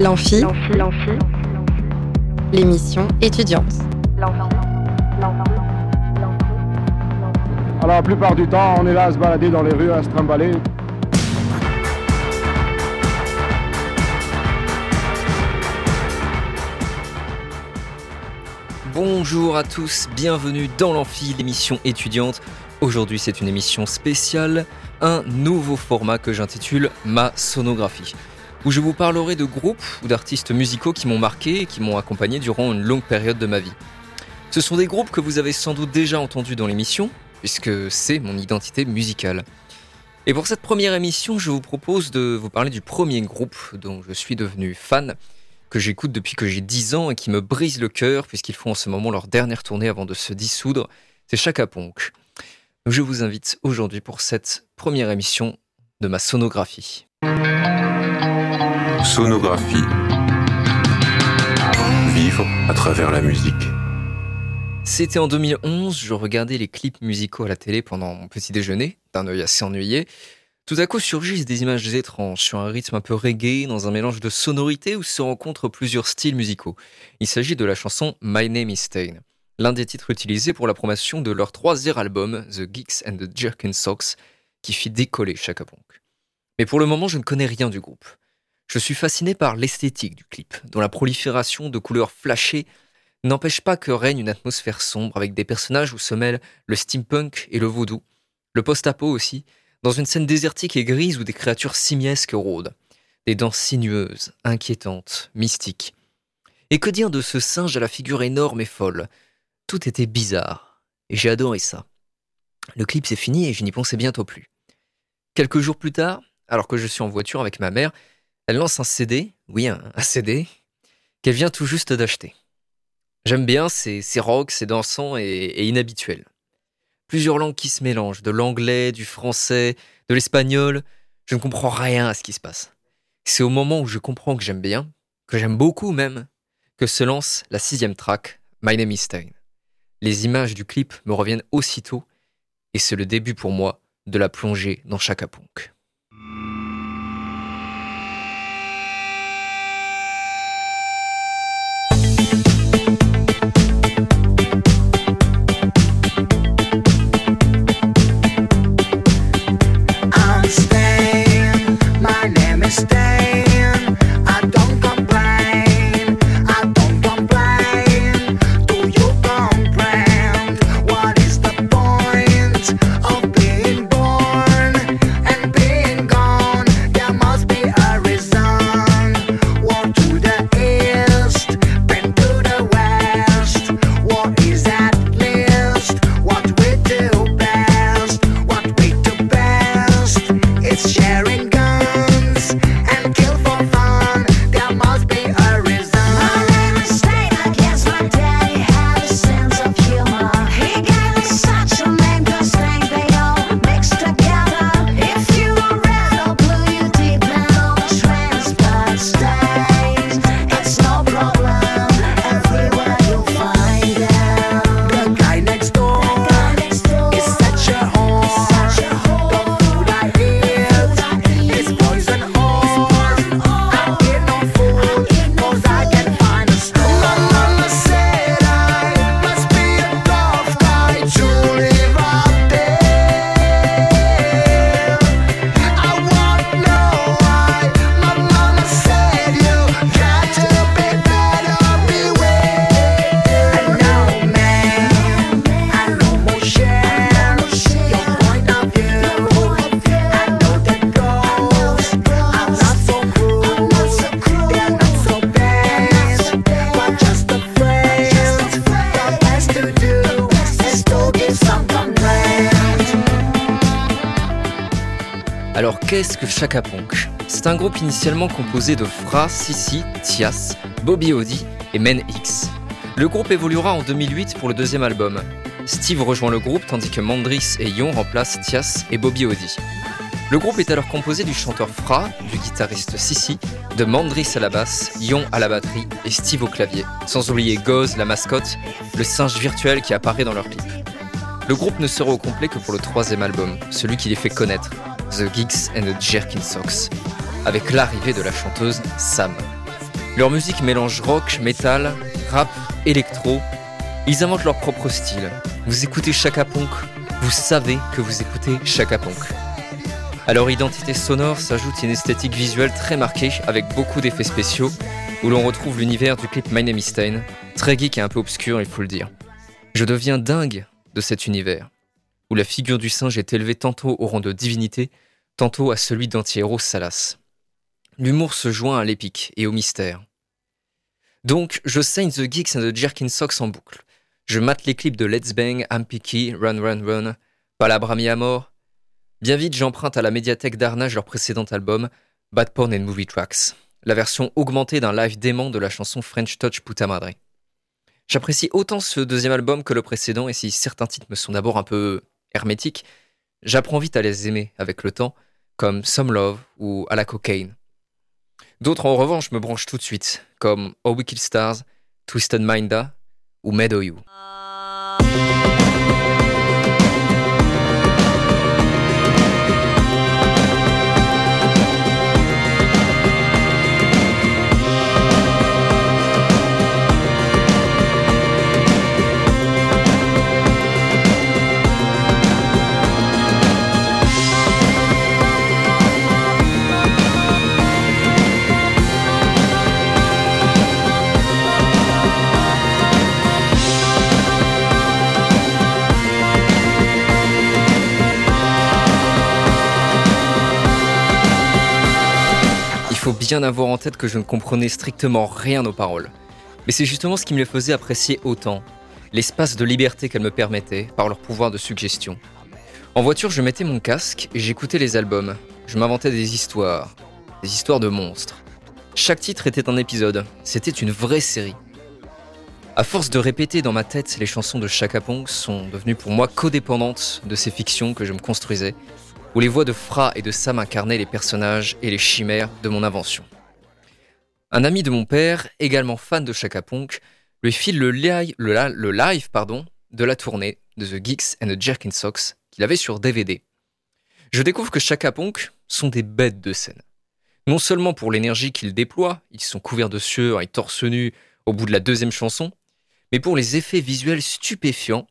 L'amphi, l'émission étudiante. Alors la plupart du temps, on est là à se balader dans les rues, à se trimballer. Bonjour à tous, bienvenue dans l'Amphi, l'émission étudiante. Aujourd'hui c'est une émission spéciale, un nouveau format que j'intitule Ma sonographie, où je vous parlerai de groupes ou d'artistes musicaux qui m'ont marqué et qui m'ont accompagné durant une longue période de ma vie. Ce sont des groupes que vous avez sans doute déjà entendus dans l'émission, puisque c'est mon identité musicale. Et pour cette première émission, je vous propose de vous parler du premier groupe dont je suis devenu fan, que j'écoute depuis que j'ai 10 ans et qui me brise le cœur puisqu'ils font en ce moment leur dernière tournée avant de se dissoudre, c'est Chaka Ponk. Je vous invite aujourd'hui pour cette première émission de ma sonographie. Sonographie. Vivre à travers la musique. C'était en 2011, je regardais les clips musicaux à la télé pendant mon petit déjeuner, d'un œil assez ennuyé. Tout à coup surgissent des images étranges sur un rythme un peu reggae, dans un mélange de sonorités où se rencontrent plusieurs styles musicaux. Il s'agit de la chanson My Name is Stain, l'un des titres utilisés pour la promotion de leur troisième album, The Geeks and the Jerkin Socks, qui fit décoller Chaka. Mais pour le moment, je ne connais rien du groupe. Je suis fasciné par l'esthétique du clip, dont la prolifération de couleurs flashées n'empêche pas que règne une atmosphère sombre avec des personnages où se mêlent le steampunk et le vaudou, le post-apo aussi, dans une scène désertique et grise où des créatures simiesques rôdent, des danses sinueuses, inquiétantes, mystiques. Et que dire de ce singe à la figure énorme et folle? Tout était bizarre, et j'ai adoré ça. Le clip s'est fini et je n'y pensais bientôt plus. Quelques jours plus tard, alors que je suis en voiture avec ma mère, elle lance un CD, oui, un, CD, qu'elle vient tout juste d'acheter. J'aime bien, c'est rock, c'est dansant et, inhabituel plusieurs langues qui se mélangent, de l'anglais, du français, de l'espagnol. Je ne comprends rien à ce qui se passe. C'est au moment où je comprends que j'aime bien, que j'aime beaucoup même, que se lance la sixième track, My Name is Stein. Les images du clip me reviennent aussitôt, et c'est le début pour moi de la plongée dans Chaka Punk. Initialement composé de Fra, Sissi, Tias, Bobby Odi et Men X. Le groupe évoluera en 2008 pour le deuxième album. Steve rejoint le groupe tandis que Mandris et Yon remplacent Tias et Bobby Odi. Le groupe est alors composé du chanteur Fra, du guitariste Sissi, de Mandris à la basse, Yon à la batterie et Steve au clavier, sans oublier Goz, la mascotte, le singe virtuel qui apparaît dans leur clip. Le groupe ne sera au complet que pour le troisième album, celui qui les fait connaître, The Geeks and the Jerkin Socks, avec l'arrivée de la chanteuse Sam. Leur musique mélange rock, metal, rap, électro. Ils inventent leur propre style. Vous écoutez Chaka Ponk, vous savez que vous écoutez Chaka Ponk. À leur identité sonore s'ajoute une esthétique visuelle très marquée avec beaucoup d'effets spéciaux où l'on retrouve l'univers du clip My Name is Stein, très geek et un peu obscur, il faut le dire. Je deviens dingue de cet univers, où la figure du singe est élevée tantôt au rang de divinité, tantôt à celui d'anti-héros salace. L'humour se joint à l'épique et au mystère. Donc, je saigne The Geeks and the Jerkin Socks en boucle. Je mate les clips de Let's Bang, I'm Picky, Run Run Run, Palabra Mi Amor. Bien vite, j'emprunte à la médiathèque d'Arnage leur précédent album, Bad Porn and Movie Tracks, la version augmentée d'un live dément de la chanson French Touch Puta Madre. J'apprécie autant ce deuxième album que le précédent, et si certains titres me sont d'abord un peu hermétiques, j'apprends vite à les aimer avec le temps, comme Some Love ou À la cocaine. D'autres en revanche me branchent tout de suite, comme Oh We Stars, Twisted Minda ou Meadow You. Bien avoir en tête que je ne comprenais strictement rien aux paroles. Mais c'est justement ce qui me les faisait apprécier autant, l'espace de liberté qu'elles me permettaient par leur pouvoir de suggestion. En voiture, je mettais mon casque et j'écoutais les albums. Je m'inventais des histoires, des histoires de monstres. Chaque titre était un épisode, c'était une vraie série. À force de répéter dans ma tête les chansons de Chaka Ponk sont devenues pour moi codépendantes de ces fictions que je me construisais, où les voix de Fra et de Sam incarnaient les personnages et les chimères de mon invention. Un ami de mon père, également fan de Chaka Ponk, lui file le, live de la tournée de The Geeks and the Jerkin Socks qu'il avait sur DVD. Je découvre que Chaka Ponk sont des bêtes de scène. Non seulement pour l'énergie qu'ils déploient, ils sont couverts de sueur et torse nu au bout de la deuxième chanson, mais pour les effets visuels stupéfiants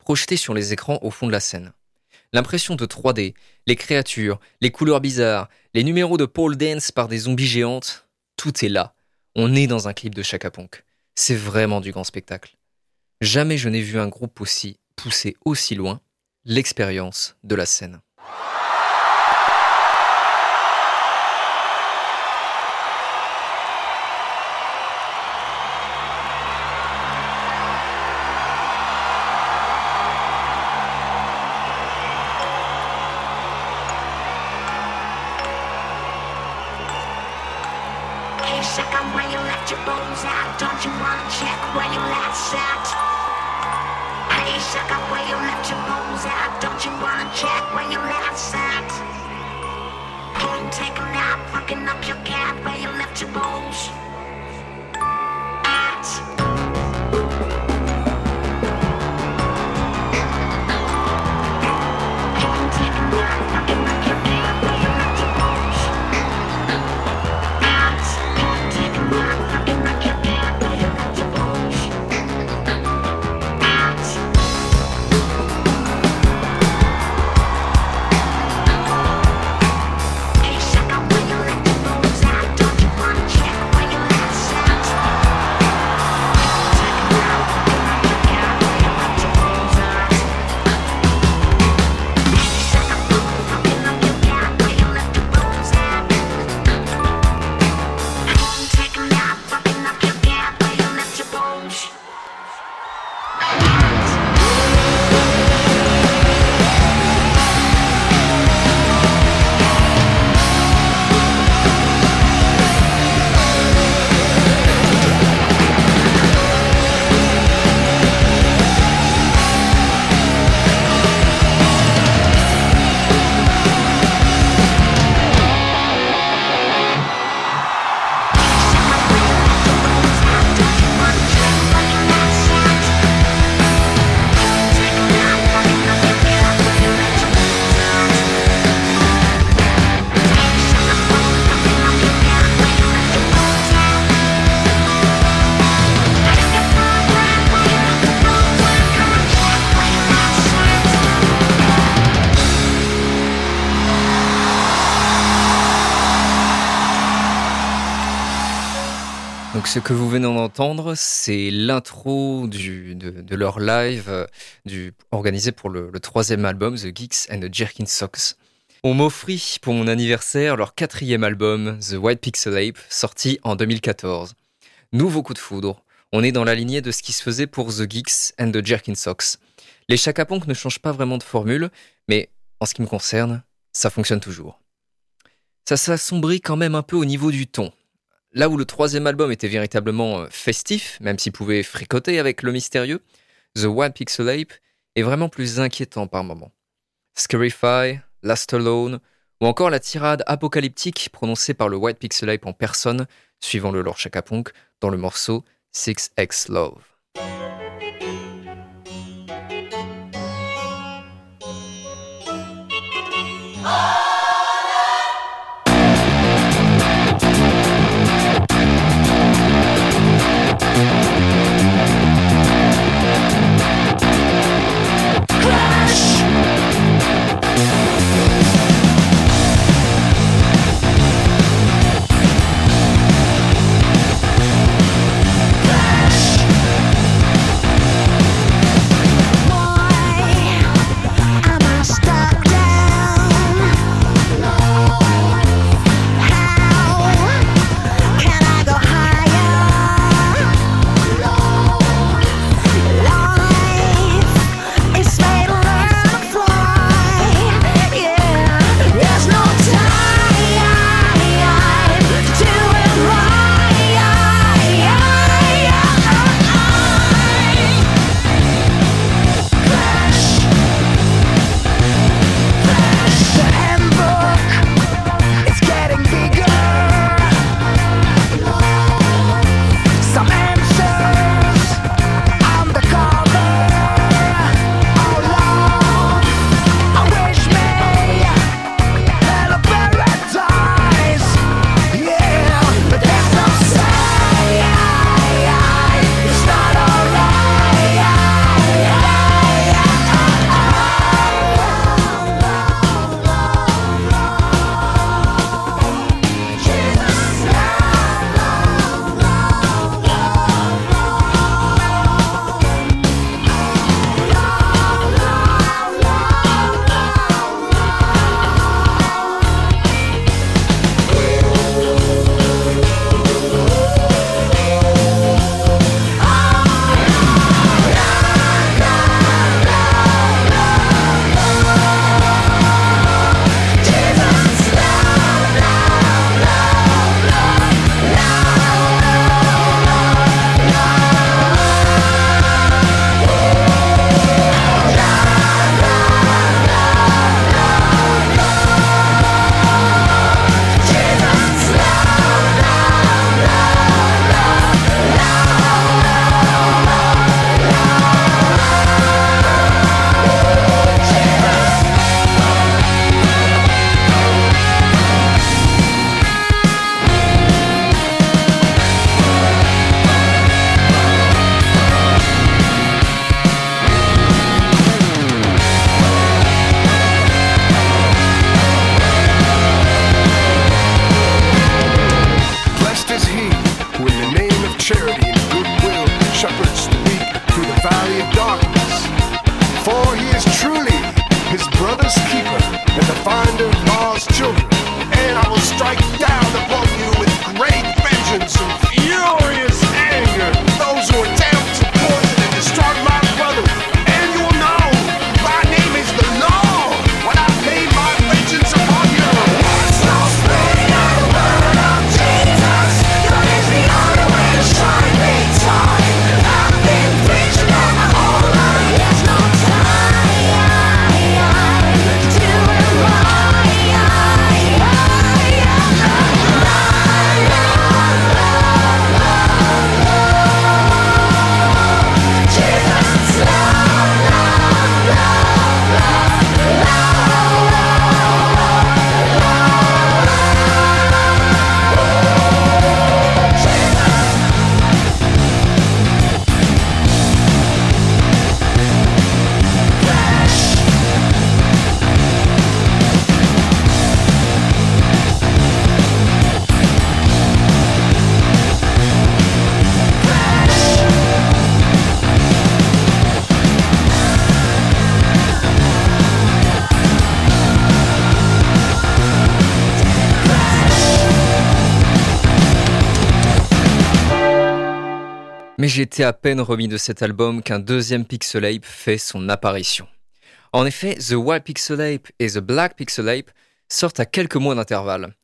projetés sur les écrans au fond de la scène. L'impression de 3D, les créatures, les couleurs bizarres, les numéros de pole dance par des zombies géantes, tout est là. On est dans un clip de Chaka Ponk. C'est vraiment du grand spectacle. Jamais je n'ai vu un groupe aussi poussé aussi loin l'expérience de la scène. Ce que vous venez d'entendre, c'est l'intro de, leur live euh, organisé pour le, troisième album, The Geeks and the Jerkin Socks. On m'offrit pour mon anniversaire leur quatrième album, The White Pixel Ape, sorti en 2014. Nouveau coup de foudre. On est dans la lignée de ce qui se faisait pour The Geeks and the Jerkin Socks. Les Chaka Ponk ne changent pas vraiment de formule, mais en ce qui me concerne, ça fonctionne toujours. Ça s'assombrit quand même un peu au niveau du ton. Là où le troisième album était véritablement euh, festif, même s'il pouvait fricoter avec le mystérieux, The One Pixel Ape est vraiment plus inquiétant par moments. Scarify, Last Alone, ou encore la tirade apocalyptique prononcée par le White Pixel Ape en personne, suivant le lore Chaka Ponk, dans le morceau 6X Love. J'étais à peine remis de cet album qu'un deuxième Pixel Ape fait son apparition. En effet, The White Pixel Ape et The Black Pixel Ape sortent à quelques mois d'intervalle.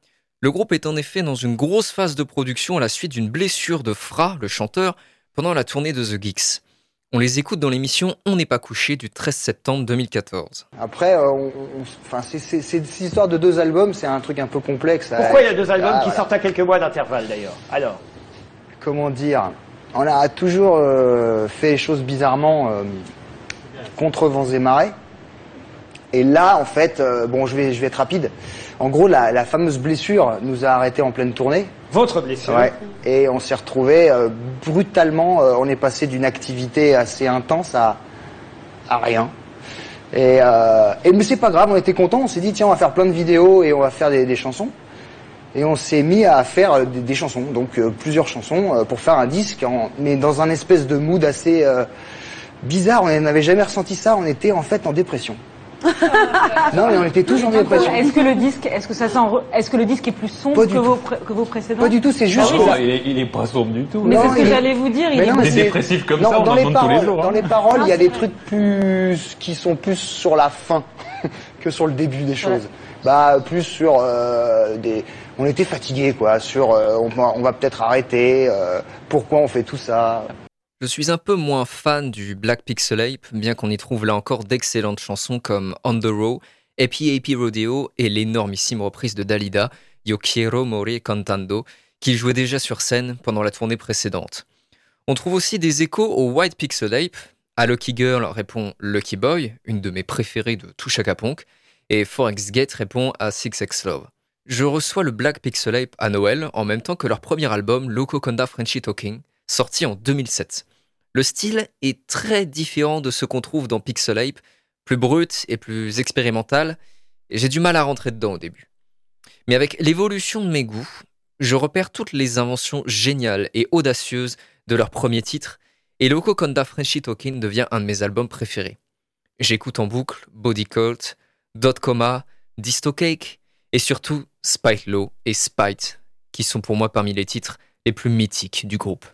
Le groupe est en effet dans une grosse phase de production à la suite d'une blessure de Fra, le chanteur, pendant la tournée de The Geeks. On les écoute dans l'émission On n'est pas couché du 13 septembre 2014. Après, euh, on, on- enfin, c'est- c'est- c'est- cette histoire de deux albums, c'est un truc un peu complexe. Pourquoi il y a deux albums ah, qui voilà. sortent à quelques mois d'intervalle d'ailleurs? Alors, Comment dire? On a toujours euh, fait les choses bizarrement euh, contre vents et marées. Et là, en fait, euh, bon, je vais, je vais être rapide. En gros, la, la fameuse blessure nous a arrêtés en pleine tournée. votre blessure. Ouais. Et on s'est retrouvé brutalement. on est passé d'une activité assez intense à, à rien. Et, et mais c'est pas grave, on était contents. On s'est dit tiens, on va faire plein de vidéos et on va faire des, des chansons. Et on s'est mis à faire euh, des, des chansons, donc euh, plusieurs chansons euh, pour faire un disque, en- mais dans un espèce de mood assez euh, bizarre. On n'avait jamais ressenti ça. On était en fait en dépression. non, mais on était tous en dépression. Est-ce que le disque, est-ce que ça sent, est-ce que le disque est plus sombre que vos, que précédents Pas du tout. C'est juste. Ah il, est, il est pas sombre du tout. Mais c'est ce que est- j'allais vous dire. Il Mais est non, c'est- dépressifs comme non, ça, on dans en les demande tous les paroles, jours, hein. Dans les paroles, il y a des trucs plus qui sont plus sur la fin que sur le début des choses. Bah plus sur euh, des. On était fatigués quoi. Sur euh, on, va- peut-être arrêter. euh, pourquoi on fait tout ça? Je suis un peu moins fan du Black Pixel Ape, bien qu'on y trouve là encore d'excellentes chansons comme On the Row, Happy Happy Rodeo et l'énormissime reprise de Dalida, Yo Quiero Morir Cantando, qu'il jouait déjà sur scène pendant la tournée précédente. On trouve aussi des échos au White Pixel Ape. À Lucky Girl répond Lucky Boy, une de mes préférées de tout Chaka Ponk, et Forex Gate répond à Six X Love. Je reçois le Black Pixel Ape à Noël en même temps que leur premier album Loco Conda Frenchy Talking, sorti en 2007. Le style est très différent de ce qu'on trouve dans Pixel Ape, plus brut et plus expérimental, et j'ai du mal à rentrer dedans au début. Mais avec l'évolution de mes goûts, je repère toutes les inventions géniales et audacieuses de leur premier titre, et Loco Conda Frenchy Talking devient un de mes albums préférés. J'écoute en boucle Body Cult, Dot Coma, Disto Cake, et surtout Spite Low et Spite, qui sont pour moi parmi les titres les plus mythiques du groupe.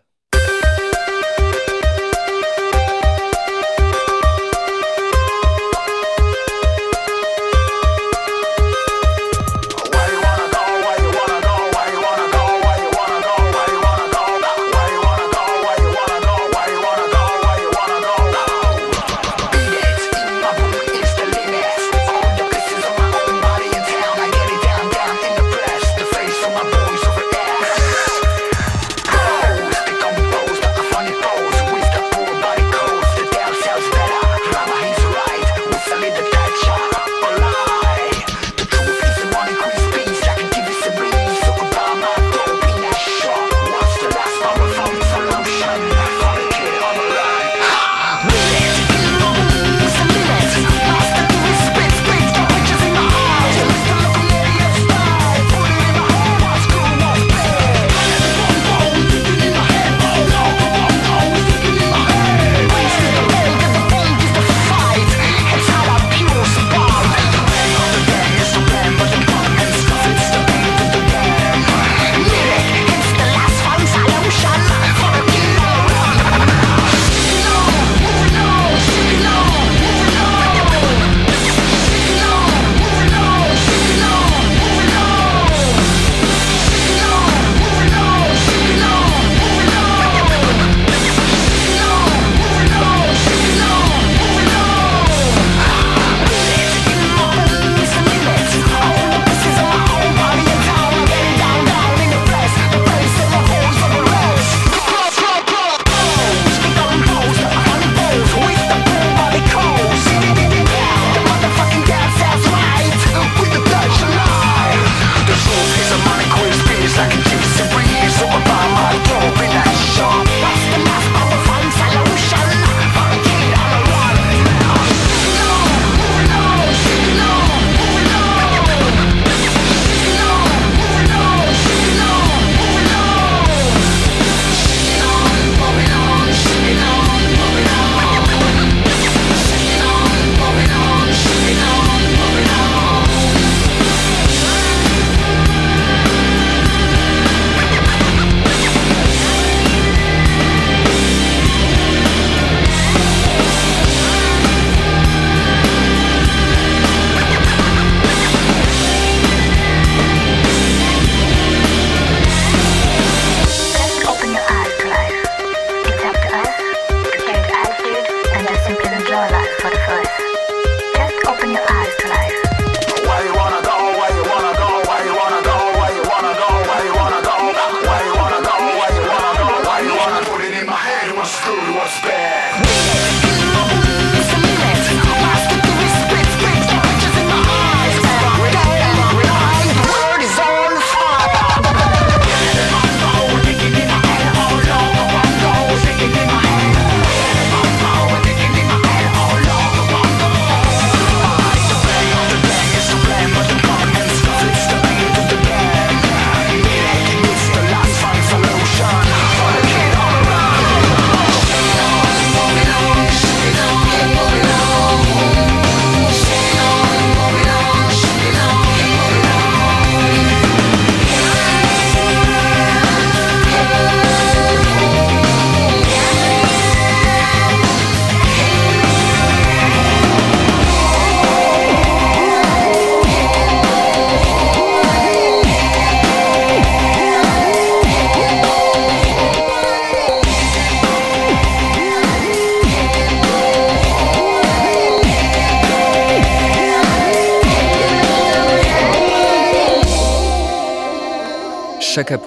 Chaka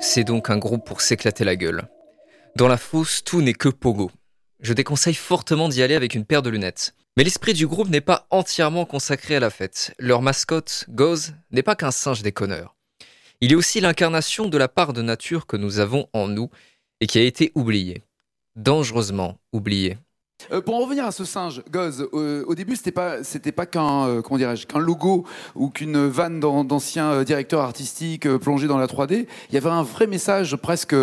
c'est donc un groupe pour s'éclater la gueule. Dans la fosse, tout n'est que pogo. Je déconseille fortement d'y aller avec une paire de lunettes. Mais l'esprit du groupe n'est pas entièrement consacré à la fête. Leur mascotte, Goz, n'est pas qu'un singe déconneur. Il est aussi l'incarnation de la part de nature que nous avons en nous et qui a été oubliée. Dangereusement oubliée. Euh, pour en revenir à ce singe, Goz, au début, c'était pas, pas qu'un, euh, comment logo ou qu'une vanne d'an- d'anciens euh, directeurs artistiques plongés dans la 3D. Il y avait un vrai message presque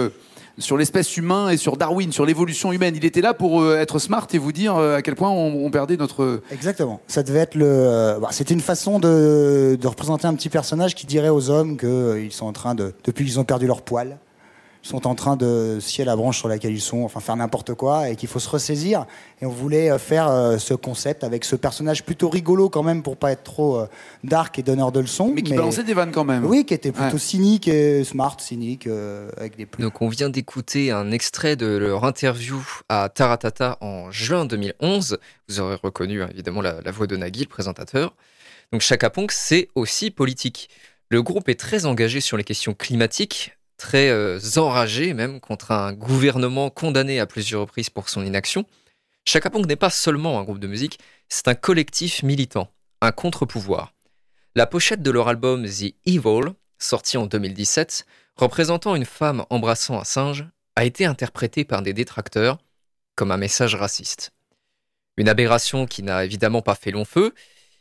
sur l'espèce humaine et sur Darwin, sur l'évolution humaine. Il était là pour être smart et vous dire à quel point on, perdait notre. Exactement. Ça devait être le. bah, C'était une façon de, de représenter un petit personnage qui dirait aux hommes qu'ils sont en train de. Depuis qu'ils ont perdu leur poil, sont en train de scier la branche sur laquelle ils sont, enfin faire n'importe quoi, et qu'il faut se ressaisir. Et on voulait euh, faire euh, ce concept avec ce personnage plutôt rigolo quand même pour pas être trop euh, dark et donneur de leçons. Mais qui balançait des vannes quand même. Oui, qui était plutôt Ouais. cynique et smart, cynique, euh, avec des plumes. Donc on vient d'écouter un extrait de leur interview à Taratata en juin 2011. Vous aurez reconnu hein, évidemment la, la voix de Nagui, le présentateur. Donc Chaka Ponk, c'est aussi politique. Le groupe est très engagé sur les questions climatiques, très euh, enragé même contre un gouvernement condamné à plusieurs reprises pour son inaction. Chaka Ponk n'est pas seulement un groupe de musique, c'est un collectif militant, un contre-pouvoir. La pochette de leur album The Evil, sorti en 2017, représentant une femme embrassant un singe, a été interprétée par des détracteurs comme un message raciste. Une aberration qui n'a évidemment pas fait long feu,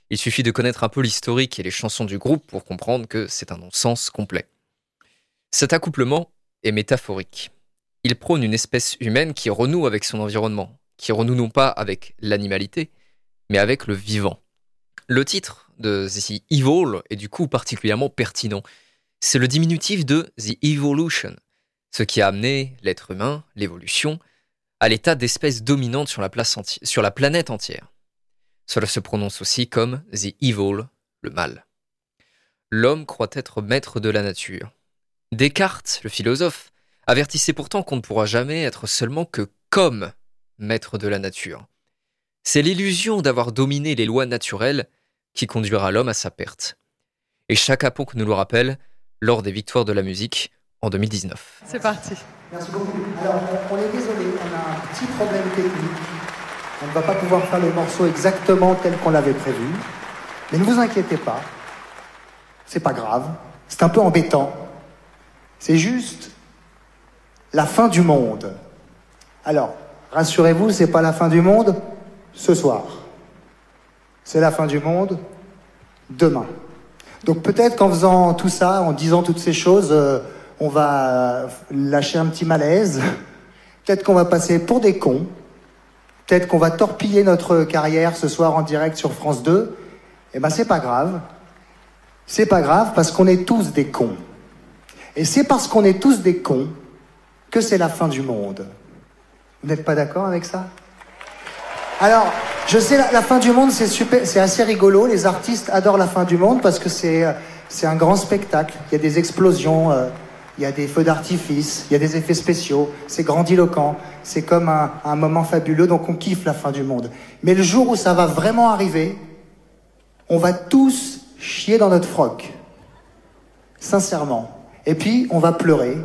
il suffit de connaître un peu l'historique et les chansons du groupe pour comprendre que c'est un non-sens complet. Cet accouplement est métaphorique. Il prône une espèce humaine qui renoue avec son environnement, qui renoue non pas avec l'animalité, mais avec le vivant. Le titre de The Evil est du coup particulièrement pertinent. C'est le diminutif de The Evolution, ce qui a amené l'être humain, l'évolution, à l'état d'espèce dominante sur la, planète entière. Cela se prononce aussi comme The Evil, le mal. L'homme croit être maître de la nature. Descartes, le philosophe, avertissait pourtant qu'on ne pourra jamais être seulement que comme maître de la nature. C'est l'illusion d'avoir dominé les lois naturelles qui conduira l'homme à sa perte. Et chaque Ponk nous le rappelle lors des victoires de la musique en 2019. C'est parti. Merci beaucoup. Alors, on est désolé, on a un petit problème technique. On ne va pas pouvoir faire le morceau exactement tel qu'on l'avait prévu. Mais ne vous inquiétez pas. C'est pas grave. C'est un peu embêtant. C'est juste la fin du monde. Alors, rassurez-vous, c'est pas la fin du monde ce soir. C'est la fin du monde demain. Donc peut-être qu'en faisant tout ça, en disant toutes ces choses, euh, on va euh, lâcher un petit malaise. Peut-être qu'on va passer pour des cons. Peut-être qu'on va torpiller notre carrière ce soir en direct sur France 2. Eh ben c'est pas grave. C'est pas grave parce qu'on est tous des cons. Et c'est parce qu'on est tous des cons que c'est la fin du monde. Vous n'êtes pas d'accord avec ça? Alors, je sais, la, fin du monde, c'est super, c'est assez rigolo. Les artistes adorent la fin du monde parce que c'est, euh, c'est un grand spectacle. Il y a des explosions, euh, il y a des feux d'artifice, il y a des effets spéciaux. C'est grandiloquent. C'est comme un, un moment fabuleux. Donc, on kiffe la fin du monde. Mais le jour où ça va vraiment arriver, on va tous chier dans notre froc. Sincèrement. Et puis, on va pleurer.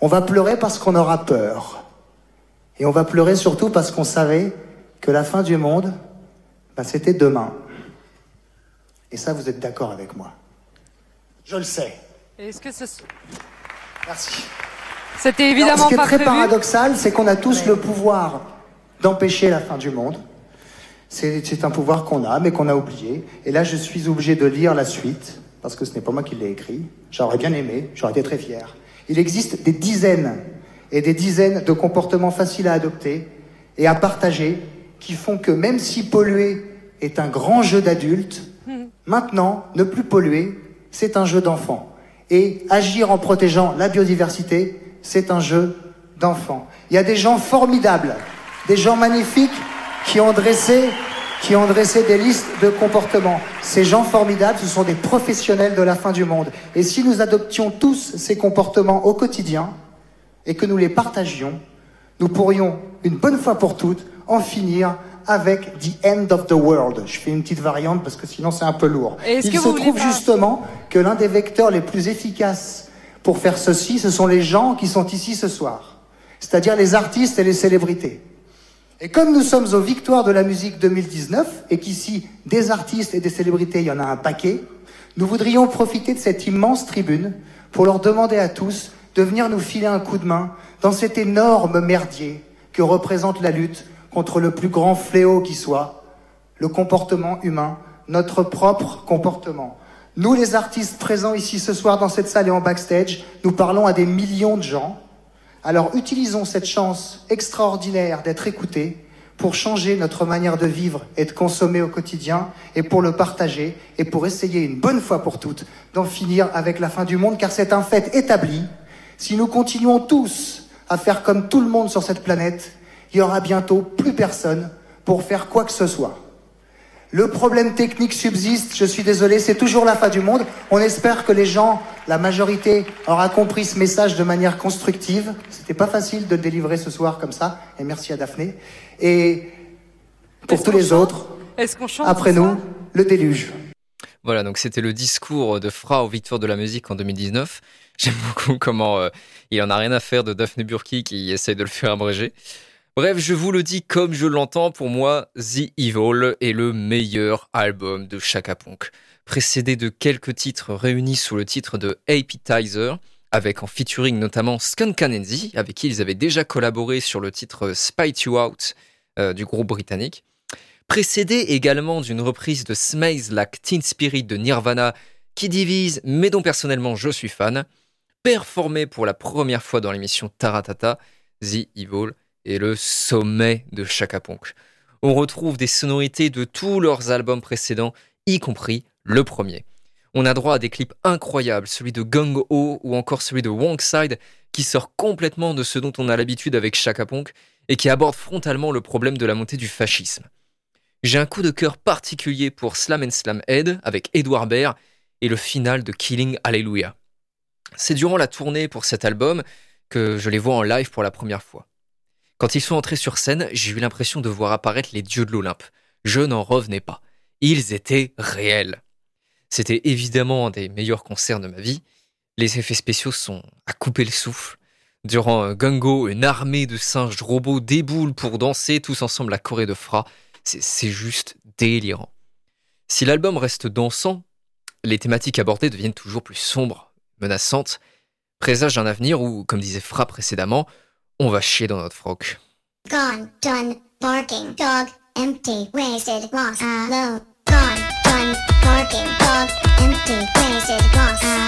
On va pleurer parce qu'on aura peur. Et on va pleurer surtout parce qu'on savait que la fin du monde, bah, c'était demain. Et ça, vous êtes d'accord avec moi Je le sais. Est-ce que ce... Merci. c'était Alors, évidemment ce qui est pas très prévu paradoxal, c'est qu'on a tous le pouvoir d'empêcher la fin du monde. C'est un pouvoir qu'on a, mais qu'on a oublié. Et là, je suis obligé de lire la suite, parce que ce n'est pas moi qui l'ai écrit. J'aurais bien aimé, j'aurais été très fier. Il existe des dizaines et des dizaines de comportements faciles à adopter et à partager qui font que même si polluer est un grand jeu d'adulte, maintenant, ne plus polluer, c'est un jeu d'enfant. Et agir en protégeant la biodiversité, c'est un jeu d'enfant. Il y a des gens formidables, des gens magnifiques qui ont dressé, qui ont dressé des listes de comportements. Ces gens formidables, ce sont des professionnels de la fin du monde. Et si nous adoptions tous ces comportements au quotidien et que nous les partagions, nous pourrions, une bonne fois pour toutes, en finir avec The End of the World. Je fais une petite variante parce que sinon c'est un peu lourd. Il se trouve pas- justement que l'un des vecteurs les plus efficaces pour faire ceci, ce sont les gens qui sont ici ce soir, c'est-à-dire les artistes et les célébrités. Et comme nous sommes aux Victoires de la musique 2019, et qu'ici, des artistes et des célébrités, il y en a un paquet, nous voudrions profiter de cette immense tribune pour leur demander à tous de venir nous filer un coup de main dans cet énorme merdier que représente la lutte contre le plus grand fléau qui soit, le comportement humain, notre propre comportement. Nous, les artistes présents ici ce soir dans cette salle et en backstage, nous parlons à des millions de gens. Alors utilisons cette chance extraordinaire d'être écoutés pour changer notre manière de vivre et de consommer au quotidien et pour le partager et pour essayer une bonne fois pour toutes d'en finir avec la fin du monde car c'est un fait établi. Si nous continuons tous à faire comme tout le monde sur cette planète, il y aura bientôt plus personne pour faire quoi que ce soit. Le problème technique subsiste, je suis désolé, c'est toujours la fin du monde. On espère que les gens, la majorité, aura compris ce message de manière constructive. C'était pas facile de le délivrer ce soir comme ça, et merci à Daphné. Et pour tous les chante? autres, chante après nous, le déluge. Voilà, donc c'était le discours de Fra aux Victoires de la musique en 2019. J'aime beaucoup comment euh, il en a rien à faire de Daphne Burki qui essaye de le faire abréger. Bref, je vous le dis comme je l'entends, pour moi, The Evil est le meilleur album de Chaka Ponk. Précédé de quelques titres réunis sous le titre de Appetizer, avec en featuring notamment Skunk Anansi, avec qui ils avaient déjà collaboré sur le titre Spite You Out euh, du groupe britannique. Précédé également d'une reprise de Smells Like Teen Spirit de Nirvana, qui divise, mais dont personnellement je suis fan. Performé pour la première fois dans l'émission Taratata, The Evil est le sommet de Chaka Ponk. On retrouve des sonorités de tous leurs albums précédents, y compris le premier. On a droit à des clips incroyables, celui de Gung Ho ou encore celui de Wrong Side, qui sort complètement de ce dont on a l'habitude avec Chaka et qui aborde frontalement le problème de la montée du fascisme. J'ai un coup de cœur particulier pour Slam and Slam Head avec Edouard Baird et le final de Killing Hallelujah. C'est durant la tournée pour cet album que je les vois en live pour la première fois. Quand ils sont entrés sur scène, j'ai eu l'impression de voir apparaître les dieux de l'Olympe. Je n'en revenais pas. Ils étaient réels. C'était évidemment un des meilleurs concerts de ma vie. Les effets spéciaux sont à couper le souffle. Durant un Gungo, une armée de singes robots déboule pour danser tous ensemble la Corée de Fra. C'est c'est juste délirant. Si l'album reste dansant, les thématiques abordées deviennent toujours plus sombres, menaçantes, présagent d'un avenir où, comme disait Fra précédemment, on va chier dans notre froc. Gone, done, barking, dog, empty, wasted, lost, alone. Gone, done, barking, dog, empty, wasted, lost, alone.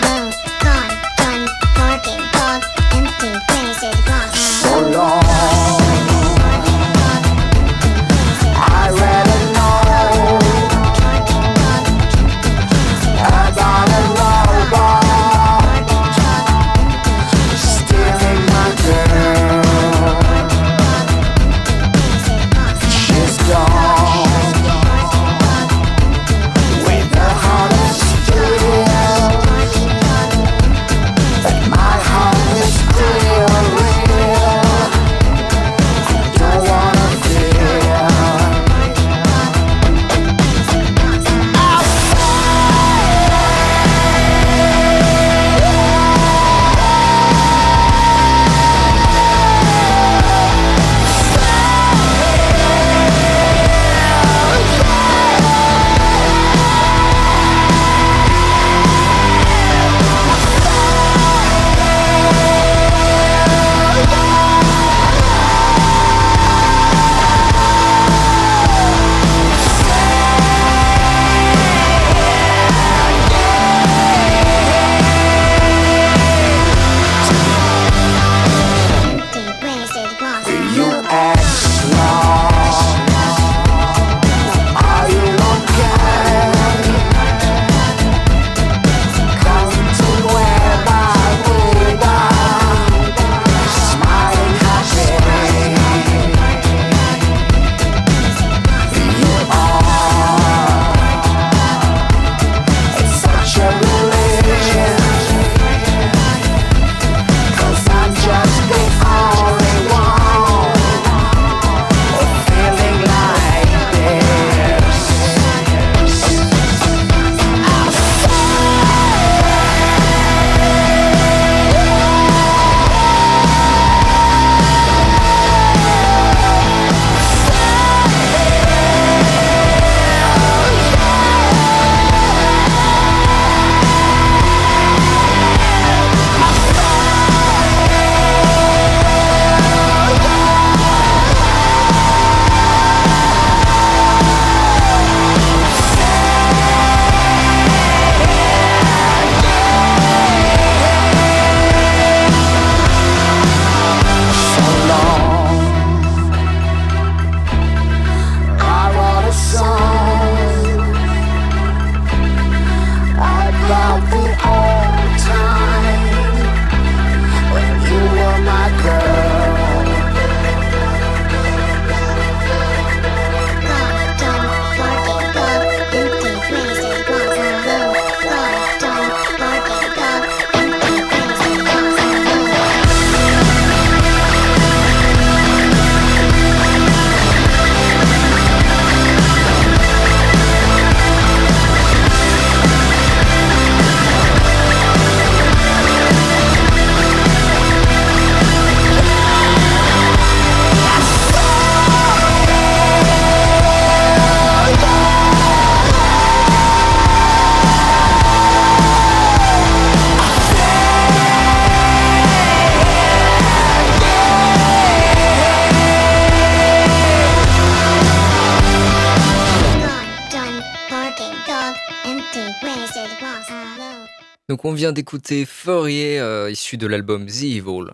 On vient d'écouter Fourier, euh, issu de l'album The Evil.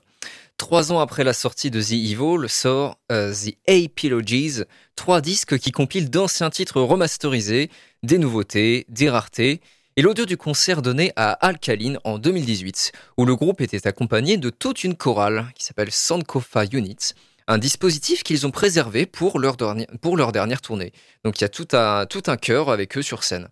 Trois ans après la sortie de The Evil sort euh, The Apologies, trois disques qui compilent d'anciens titres remasterisés, des nouveautés, des raretés, et l'audio du concert donné à Alkaline en 2018, où le groupe était accompagné de toute une chorale qui s'appelle Sankofa Unit, un dispositif qu'ils ont préservé pour leur, dernier- pour leur dernière tournée. Donc il y a tout un, tout un chœur avec eux sur scène.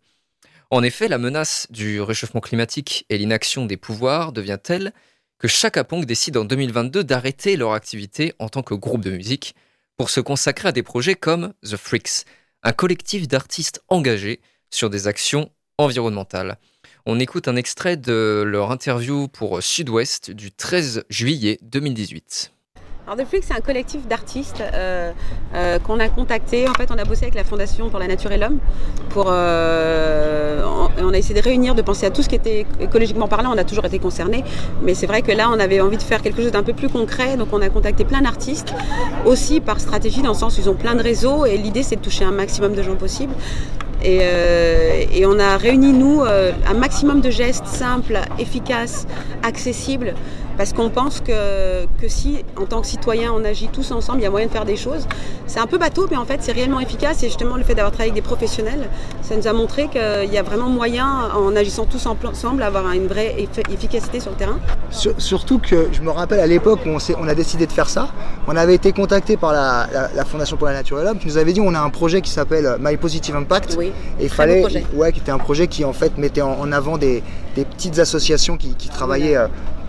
En effet, la menace du réchauffement climatique et l'inaction des pouvoirs devient telle que Chaka Ponk décide en 2022 d'arrêter leur activité en tant que groupe de musique pour se consacrer à des projets comme The Freaks, un collectif d'artistes engagés sur des actions environnementales. On écoute un extrait de leur interview pour Sud-Ouest du 13 juillet 2018. Alors The c'est un collectif d'artistes euh, euh, qu'on a contacté. En fait, on a bossé avec la Fondation pour la Nature et l'Homme. Pour, euh, on, a essayé de réunir, de penser à tout ce qui était écologiquement parlant. On a toujours été concernés, mais c'est vrai que là, on avait envie de faire quelque chose d'un peu plus concret. Donc, on a contacté plein d'artistes, aussi par stratégie, dans le sens où ils ont plein de réseaux. Et l'idée, c'est de toucher un maximum de gens possible. Et, on a réuni, nous, un maximum de gestes simples, efficaces, accessibles, parce qu'on pense que, que si, en tant que citoyen, on agit tous ensemble, il y a moyen de faire des choses. C'est un peu bateau, mais en fait, c'est réellement efficace. Et justement, le fait d'avoir travaillé avec des professionnels, ça nous a montré qu'il y a vraiment moyen, en agissant tous en- ensemble, d'avoir une vraie effi- efficacité sur le terrain. Sur- surtout que je me rappelle à l'époque où on, a décidé de faire ça, on avait été contacté par la, la- la Fondation pour la Nature et l'Homme qui nous avait dit on a un projet qui s'appelle My Positive Impact. Oui, et il fallait, ouais, qui était un projet qui en fait mettait en, en avant des, des petites associations qui, qui travaillaient euh,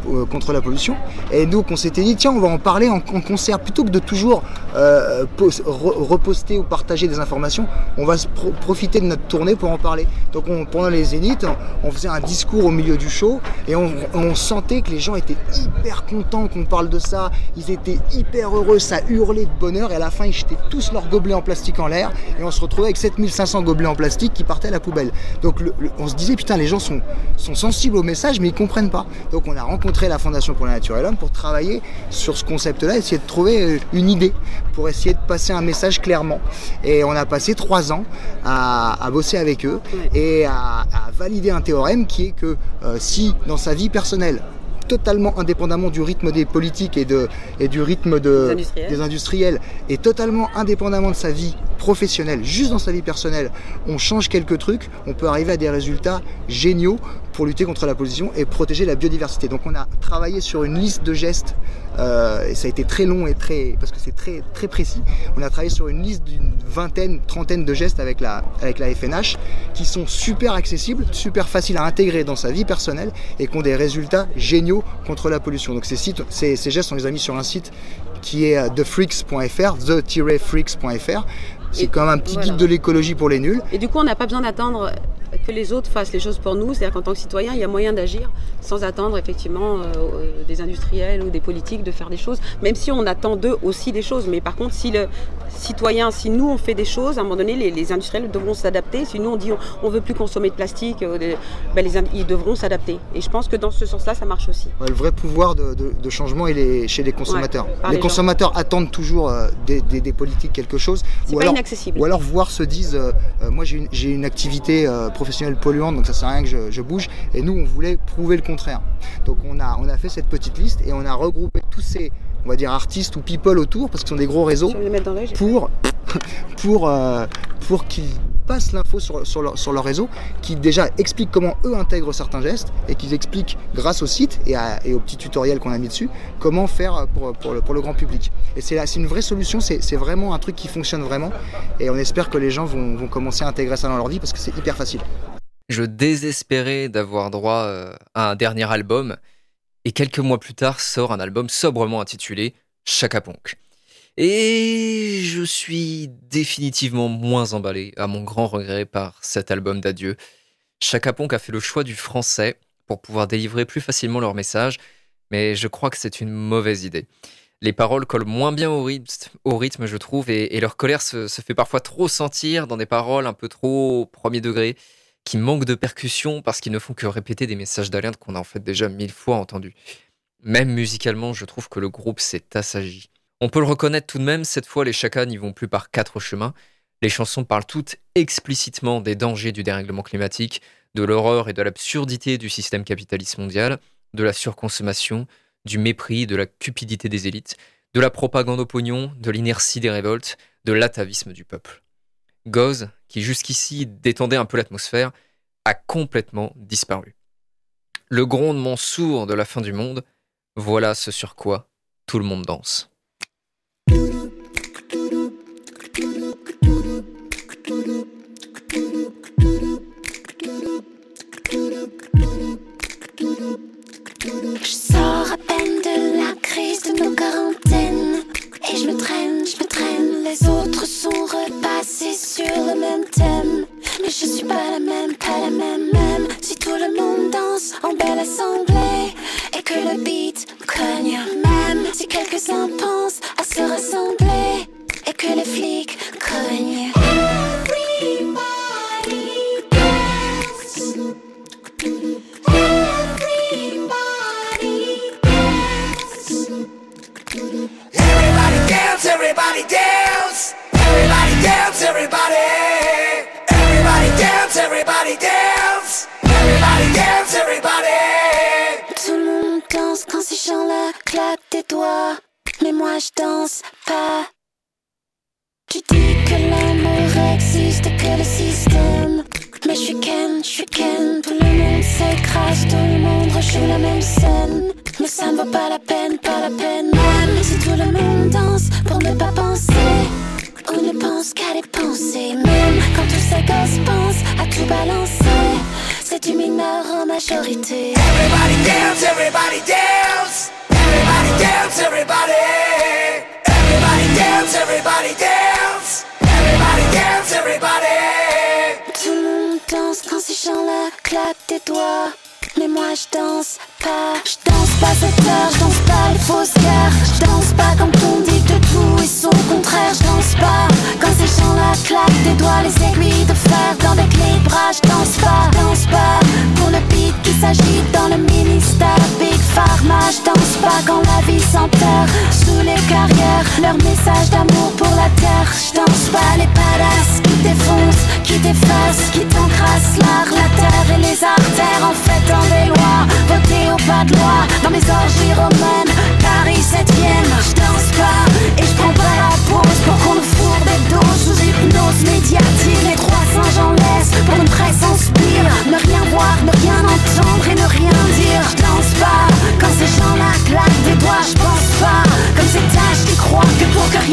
euh, contre la pollution. Et donc on s'était dit tiens on va en parler en, concert plutôt que de toujours euh, pos- re- reposter ou partager des informations. On va profiter de notre tournée pour en parler. Donc on- pendant les zéniths, on, faisait un discours au milieu du show et on, sentait que les gens étaient hyper contents qu'on parle de ça. Ils étaient hyper heureux, ça hurlait de bonheur et à la fin ils jetaient tous leurs gobelets en plastique en l'air et on se retrouvait avec 7500 gobelets en plastique qui partaient à la poubelle. Donc on se disait putain les gens sont, sont sensibles au message mais ils comprennent pas. Donc on a rencontré la Fondation pour la Nature et l'Homme pour travailler sur ce concept-là, essayer de trouver euh, une idée pour essayer de passer un message clairement. Et on a passé trois ans à, à bosser avec eux et à, à valider un théorème qui est que euh, si dans sa vie personnelle totalement indépendamment du rythme des politiques et, de, et du rythme de, Des industriels. des industriels et totalement indépendamment de sa vie professionnelle, juste dans sa vie personnelle, on change quelques trucs, on peut arriver à des résultats géniaux pour lutter contre la pollution et protéger la biodiversité. Donc on a travaillé sur une liste de gestes, euh, et ça a été très long et très parce que c'est très très précis. On a travaillé sur une liste d'une vingtaine, trentaine de gestes avec la avec la FNH qui sont super accessibles, super faciles à intégrer dans sa vie personnelle et qui ont des résultats géniaux contre la pollution. Donc ces sites, ces, ces gestes, on les a mis sur un site qui est euh, thefreaks.fr, the-freaks.fr. C'est comme un petit voilà. guide de l'écologie pour les nuls. Et du coup, on n'a pas besoin d'attendre que les autres fassent les choses pour nous. C'est-à-dire qu'en tant que citoyen, il y a moyen d'agir sans attendre effectivement euh, euh, des industriels ou des politiques de faire des choses, même si on attend d'eux aussi des choses. Mais par contre, si le citoyen, si nous on fait des choses, à un moment donné, les, les industriels devront s'adapter. Si nous on dit on, on veut plus consommer de plastique, euh, des- ben, les, ils devront s'adapter. Et je pense que dans ce sens-là, ça marche aussi. Ouais, le vrai pouvoir de, de- de changement, il est chez les consommateurs. Ouais, les consommateurs attendent toujours euh, des, des- des politiques quelque chose. C'est pas inaccessible. Ou alors voir se disent, moi j'ai une, activité euh, polluante, donc ça sert à rien que je, je bouge. Et nous, on voulait prouver le contraire. Donc on a, on a fait cette petite liste et on a regroupé tous ces, on va dire, artistes ou people autour, parce que ce sont des gros réseaux, pour, pour, euh, pour qu'ils passent l'info sur, leur, réseau, qui déjà expliquent comment eux intègrent certains gestes et qu'ils expliquent grâce au site et, à- et au petit tutoriel qu'on a mis dessus comment faire pour, le, grand public. Et c'est une vraie solution, c'est vraiment un truc qui fonctionne vraiment et on espère que les gens vont, vont commencer à intégrer ça dans leur vie parce que c'est hyper facile. Je désespérais d'avoir droit euh, à un dernier album, et quelques mois plus tard sort un album sobrement intitulé Chaka Ponk. Et je suis définitivement moins emballé, à mon grand regret, par cet album d'adieu. Chaka Ponk a fait le choix du français pour pouvoir délivrer plus facilement leur message, mais je crois que c'est une mauvaise idée. Les paroles collent moins bien au rythme, je trouve, et, et leur colère se, se fait parfois trop sentir dans des paroles un peu trop premier degré, qui manquent de percussion parce qu'ils ne font que répéter des messages d'alerte qu'on a en fait déjà mille fois entendus. Même musicalement, je trouve que le groupe s'est assagi. On peut le reconnaître tout de même, cette fois les Chaka n'y vont plus par quatre chemins. Les chansons parlent toutes explicitement des dangers du dérèglement climatique, de l'horreur et de l'absurdité du système capitaliste mondial, de la surconsommation, du mépris, de la cupidité des élites, de la propagande au pognon, de l'inertie des révoltes, de l'atavisme du peuple. Goz, qui jusqu'ici détendait un peu l'atmosphère, a complètement disparu. Le grondement sourd de la fin du monde, voilà ce sur quoi tout le monde danse. Les autres sont repassés sur le même thème. Mais je suis pas la même, pas la même, même. Si tout le monde danse en belle assemblée Et que le beat cogne Même. Si quelques-uns pensent à se rassembler Et que les flics cognent everybody. Everybody dance, everybody dance. Everybody dance, everybody. Tout le monde danse quand ces gens-là claquent des doigts. Mais moi je danse pas. Tu dis que l'amour existe, que le système. Mais je suis Ken, je suis Ken. Tout le monde s'écrase, tout le monde rejoue la même scène. Mais ça ne vaut pas la peine, pas la peine. Même si tout le monde danse pour ne pas penser. On ne pense qu'à dépenser. Même quand tous ces gosses pensent à tout balancer. C'est du mineur en majorité. Everybody dance, everybody dance. Everybody dance, everybody. Everybody dance, everybody dance. Everybody dance, everybody. Tout le monde danse quand ces gens-là claquent des doigts. Mais moi je danse pas. Je danse pas cette heure, je danse pas les fausses guerres. Je danse pas quand on dit que tout est son contraire. Je danse pas quand ces gens-là claquent des doigts. Les aiguilles de fer dans des clés bras. Je danse pas, je danse pas pour le beat qui s'agite dans le ministère. Big Pharma, je danse pas quand la vie s'enterre sous les carrières. Leur message d'amour pour la terre. Je danse pas les badass qui défoncent, qui défacent, qui dans des lois, de. Dans mes orgies romaines, Paris 7ème. Je danse pas et je prends pas la pause pour qu'on me fourre des doses sous hypnose médiatique. Les trois singes en laisse pour une presse en. Ne rien voir, ne rien entendre et ne rien dire. Je danse pas quand ces gens-là claquent des doigts. Je pense pas comme ces tâches qui croient que pour que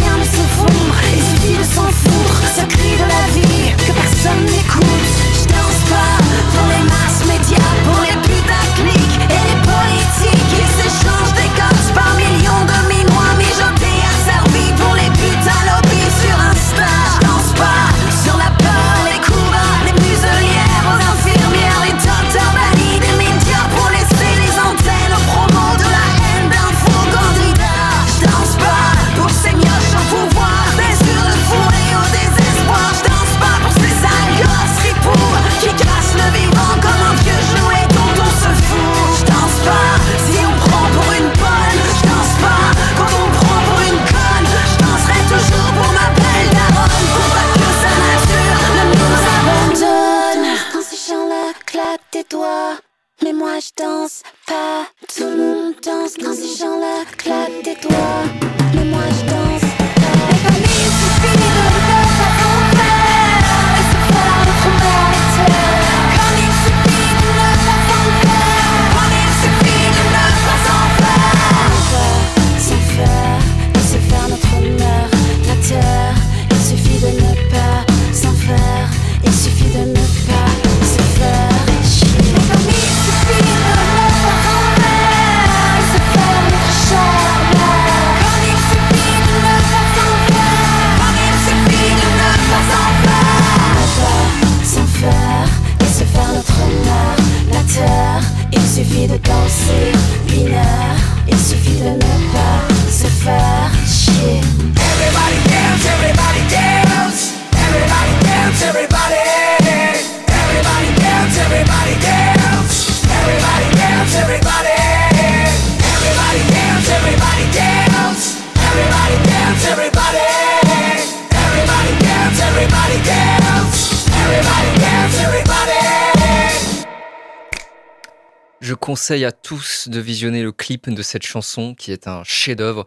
conseille à tous de visionner le clip de cette chanson qui est un chef-d'œuvre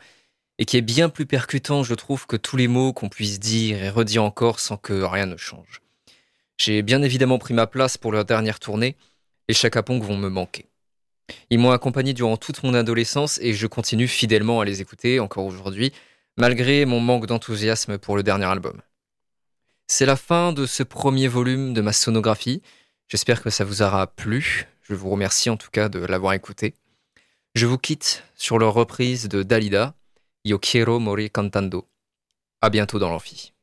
et qui est bien plus percutant, je trouve, que tous les mots qu'on puisse dire et redire encore sans que rien ne change. J'ai bien évidemment pris ma place pour leur dernière tournée. Les Chaka Ponk vont me manquer. Ils m'ont accompagné durant toute mon adolescence et je continue fidèlement à les écouter encore aujourd'hui, malgré mon manque d'enthousiasme pour le dernier album. C'est la fin de ce premier volume de ma sonographie. J'espère que ça vous aura plu. Je vous remercie en tout cas de l'avoir écouté. Je vous quitte sur leur reprise de Dalida, Yo quiero morir cantando. À bientôt dans l'amphi.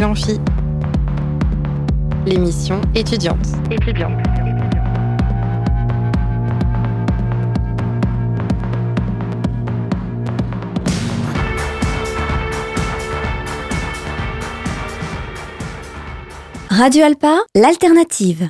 L'Amphi. L'émission étudiante. Étudiante. Radio Alpa, l'alternative.